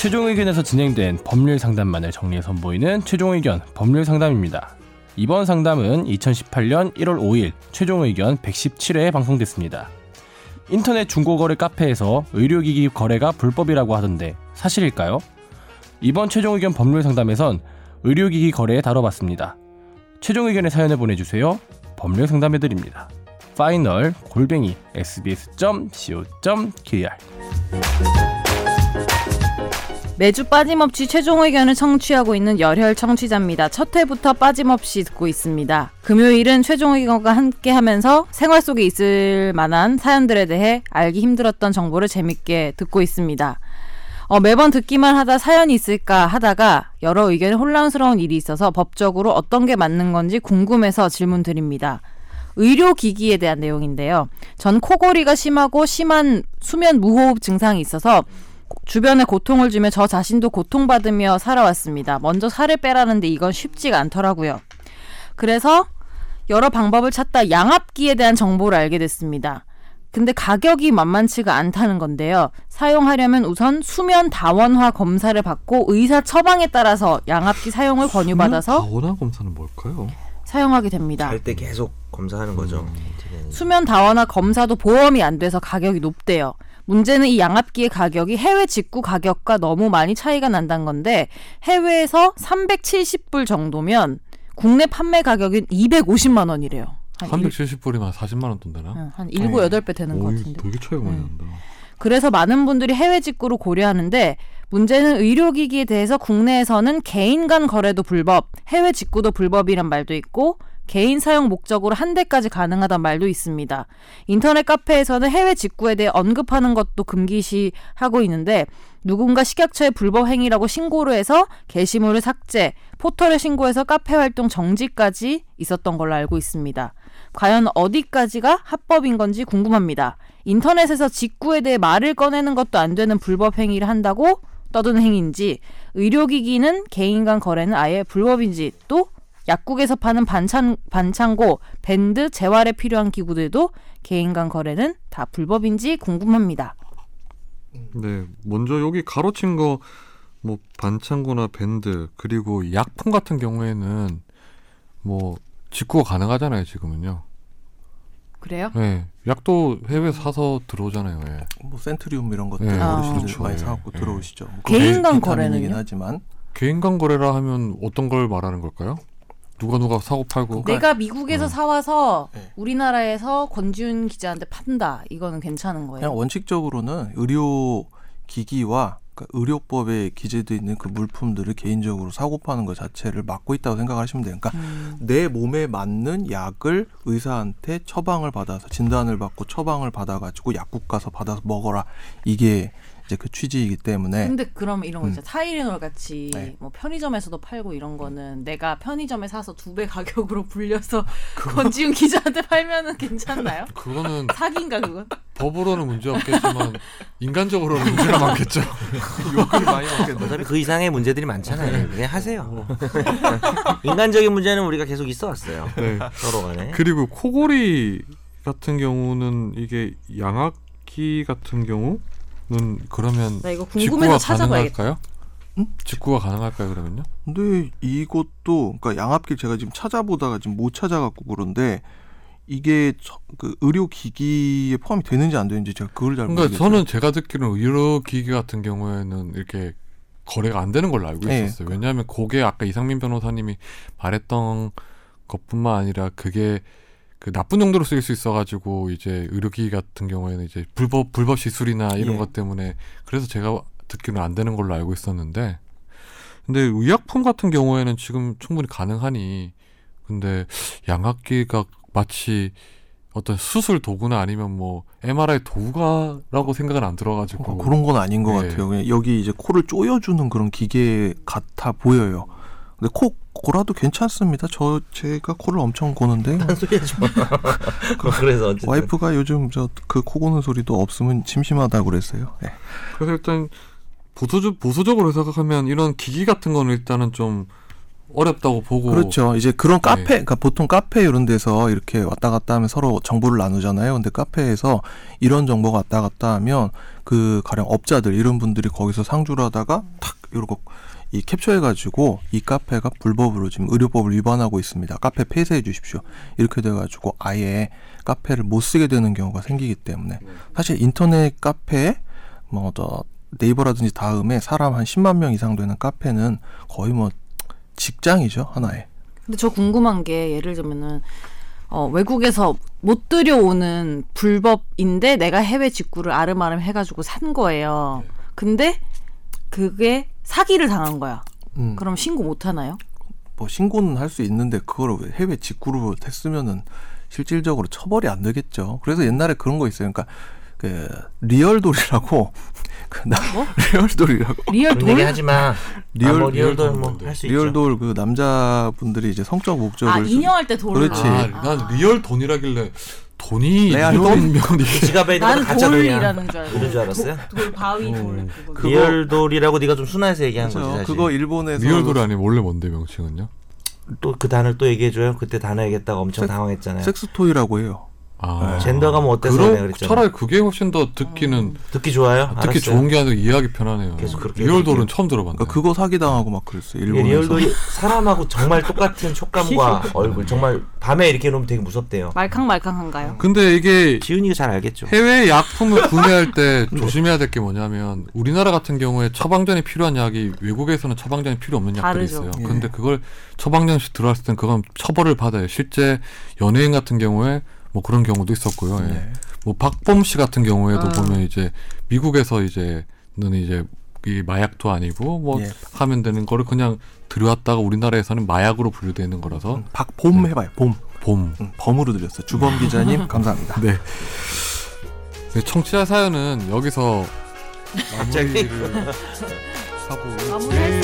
최종 의견에서 진행된 법률 상담만을 정리해 선보이는 최종 의견 법률 상담입니다. 이번 상담은 2018년 1월 5일 최종 의견 117회에 방송됐습니다. 인터넷 중고거래 카페에서 의료기기 거래가 불법이라고 하던데 사실일까요? 이번 최종 의견 법률 상담에선 의료기기 거래에 다뤄봤습니다. 최종 의견의 사연을 보내주세요. 법률 상담해드립니다. 파이널 골뱅이 sbs.co.kr 매주 빠짐없이 최종 의견을 청취하고 있는 열혈 청취자입니다. 첫 회부터 빠짐없이 듣고 있습니다. 금요일은 최종 의견과 함께 하면서 생활 속에 있을 만한 사연들에 대해 알기 힘들었던 정보를 재밌게 듣고 있습니다. 어, 매번 듣기만 하다 사연이 있을까 하다가 여러 의견에 혼란스러운 일이 있어서 법적으로 어떤 게 맞는 건지 궁금해서 질문 드립니다. 의료기기에 대한 내용인데요. 전 코골이가 심하고 심한 수면 무호흡 증상이 있어서 주변에 고통을 주며 저 자신도 고통받으며 살아왔습니다. 먼저 살을 빼라는데 이건 쉽지가 않더라고요. 그래서 여러 방법을 찾다 양압기에 대한 정보를 알게 됐습니다. 근데 가격이 만만치가 않다는 건데요. 사용하려면 우선 수면 다원화 검사를 받고 의사 처방에 따라서 양압기 사용을 권유받아서 다원화 검사는 뭘까요? 사용하게 됩니다. 잘 때 계속 검사하는 거죠. 음. 수면 다원화 검사도 보험이 안 돼서 가격이 높대요. 문제는 이 양압기의 가격이 해외 직구 가격과 너무 많이 차이가 난다는 건데 해외에서 370불 정도면 국내 판매 가격은 250만 원이래요. 한 370불이면 40만 원 돈 되나? 응, 한 7, 8배 되는 것 오, 같은데. 되게 차이가 많이 네. 난다. 그래서 많은 분들이 해외 직구를 고려하는데 문제는 의료기기에 대해서 국내에서는 개인 간 거래도 불법, 해외 직구도 불법이란 말도 있고 개인 사용 목적으로 한 대까지 가능하단 말도 있습니다. 인터넷 카페에서는 해외 직구에 대해 언급하는 것도 금기시하고 있는데 누군가 식약처에 불법 행위라고 신고를 해서 게시물을 삭제, 포털에 신고해서 카페 활동 정지까지 있었던 걸로 알고 있습니다. 과연 어디까지가 합법인 건지 궁금합니다. 인터넷에서 직구에 대해 말을 꺼내는 것도 안 되는 불법 행위를 한다고 떠드는 행위인지, 의료기기는 개인 간 거래는 아예 불법인지, 또 약국에서 파는 반찬, 반창고, 밴드, 재활에 필요한 기구들도 개인 간 거래는 다 불법인지 궁금합니다. 네, 먼저 여기 가로친 거 뭐 반창고나 밴드 그리고 약품 같은 경우에는 뭐 직구가 가능하잖아요 지금은요. 그래요? 네, 약도 해외 사서 들어오잖아요. 예. 뭐 센트리움 이런 것들 네, 어르신들 그렇죠. 많이 예, 사갖고 예. 들어오시죠. 뭐 개인 간 거래는요? 하지만 개인 간 거래라 하면 어떤 걸 말하는 걸까요? 누가 누가 사고 팔고 내가 미국에서 음. 사와서 네. 우리나라에서 권지훈 기자한테 판다. 이거는 괜찮은 거예요. 그냥 원칙적으로는 의료 기기와 그러니까 의료법에 기재되어 있는 그 물품들을 개인적으로 사고 파는 것 자체를 막고 있다고 생각하시면 돼요. 그러니까 음. 내 몸에 맞는 약을 의사한테 처방을 받아서 진단을 받고 처방을 받아가지고 약국 가서 받아서 먹어라 이게 이제 그 취지이기 때문에 근데 그럼 이런 거 음. 있잖아. 타이레놀 같이 네. 뭐 편의점에서도 팔고 이런 거는 내가 편의점에 사서 두 배 가격으로 불려서 권지훈 기자한테 팔면은 괜찮나요? 그거는 사기인가 그건? 법으로는 문제 없겠지만 인간적으로는 문제가 많겠죠. 욕을 많이 먹겠네. 어차피 그 이상의 문제들이 많잖아요. 그냥 하세요. 인간적인 문제는 우리가 계속 있어 왔어요. 네. 서로 간에. 그리고 코골이 같은 경우는 이게 양압기 같은 경우 는 그러면 나 이거 직구가 궁금해서 찾아봐야겠다. 가능할까요? 응? 직구가 가능할까요 그러면요? 근데 이것도 그러니까 양압기를 제가 지금 찾아보다가 지금 못 찾아갖고 그런데 이게 저- 그 의료 기기에 포함이 되는지 안 되는지 제가 그걸 잘 그러니까 모르겠어요. 저는 제가 듣기로는 의료 기기 같은 경우에는 이렇게 거래가 안 되는 걸로 알고 네. 있었어요. 왜냐하면 그게 아까 이상민 변호사님이 말했던 것뿐만 아니라 그게 그 나쁜 용도로 쓰일 수 있어가지고 이제 의료기기 같은 경우에는 이제 불법 불법 시술이나 이런 예. 것 때문에 그래서 제가 듣기로는 안 되는 걸로 알고 있었는데 근데 의약품 같은 경우에는 지금 충분히 가능하니 근데 양압기가 마치 어떤 수술 도구나 아니면 뭐 MRI 도구가라고 생각은 안 들어가지고 어, 그런 건 아닌 것 네. 같아요. 여기 이제 코를 조여주는 그런 기계 같아 보여요. 근데 코 고라도 괜찮습니다. 저 제가 코를 엄청 고는데 한 소리 하지 마. 그래서 어쨌든 와이프가 요즘 저 그 코 고는 소리도 없으면 심심하다고 그랬어요. 네. 그래서 일단 보수적 보수적으로 생각하면 이런 기기 같은 거는 일단은 좀 어렵다고 보고 그렇죠. 이제 그런 네. 카페, 그러니까 보통 카페 이런 데서 이렇게 왔다 갔다 하면 서로 정보를 나누잖아요. 근데 카페에서 이런 정보가 왔다 갔다 하면 그 가령 업자들 이런 분들이 거기서 상주를 하다가 탁 이러고 이 캡처해가지고 이 카페가 불법으로 지금 의료법을 위반하고 있습니다. 카페 폐쇄해 주십시오. 이렇게 돼가지고 아예 카페를 못 쓰게 되는 경우가 생기기 때문에 사실 인터넷 카페에 뭐더 네이버라든지 다음에 사람 한 10만 명 이상 되는 카페는 거의 뭐 직장이죠 하나에. 근데 저 궁금한 게 예를 들면은 어, 외국에서 못 들여오는 불법인데 내가 해외 직구를 아름아름 해가지고 산 거예요. 근데 그게 사기를 당한 거야. 음. 그럼 신고 못 하나요? 뭐 신고는 할 수 있는데 그걸 왜 해외 직구로 했으면은 실질적으로 처벌이 안 되겠죠. 그래서 옛날에 그런 거 있어요. 그러니까 그 리얼돌이라고 그나 뭐? 리얼돌이라고 리얼 그런 얘기 돌? 하지 마. 리얼- 아, 뭐 리얼돌 뭐 뭔데? 할수 있죠. real doll 그 남자분들이 이제 성적 목적을 아 인형할 때 doll. 그렇지. 아, 난 real 돈이라길래 돈이 레알 real인 명이 지갑에 있는 가짜 돈이야. 돌이라는 줄 알고. 그런 줄 알았어요? 돌, 돌 바위 돌. 음. 그거. 그거- real doll이라고 네가 좀 순화해서 얘기한 거지. 사실. 그거 일본에서 real doll이 아니면 원래 뭔데 명칭은요? 또 그 단어를 또 얘기해줘요. 그때 단어 얘기했다가 엄청 섹- 당황했잖아요. 섹스토이라고 해요. 아 젠더가 뭐 어때서 내가 그럼 그랬잖아. 차라리 그게 훨씬 더 듣기는 듣기 좋아요. 듣기 알았어요. 좋은 게 아니라 이해하기 편하네요. 계속 그렇게 real 해드릴게요. doll은 처음 들어봤네. 그러니까 그거 사기 당하고 막 그랬어요. 이게 일본에서. real doll이 사람하고 정말 똑같은 촉감과 얼굴 정말 밤에 이렇게 놓으면 되게 무섭대요. 말캉말캉한가요? 근데 이게 지은이가 잘 알겠죠. 해외 약품을 구매할 때 조심해야 될 게 뭐냐면 우리나라 같은 경우에 처방전이 필요한 약이 외국에서는 처방전이 필요 없는 약들이 다르죠. 있어요. 예. 근데 그걸 처방전씩 들어왔을 땐 그건 처벌을 받아요. 실제 연예인 같은 경우에 뭐 그런 경우도 있었고요. 예. 네. 뭐 박범 씨 같은 경우에도 아. 보면 이제 미국에서 이제는 이제 이 마약도 아니고 뭐 예. 하면 되는 거를 그냥 들여왔다가 우리나라에서는 마약으로 분류되는 거라서 음, 박봄 해봐요. 봄. 봄. 음, 범으로 드렸어요. 주범 기자님 감사합니다. 네. 네, 청취자 사연은 여기서 갑자기 마무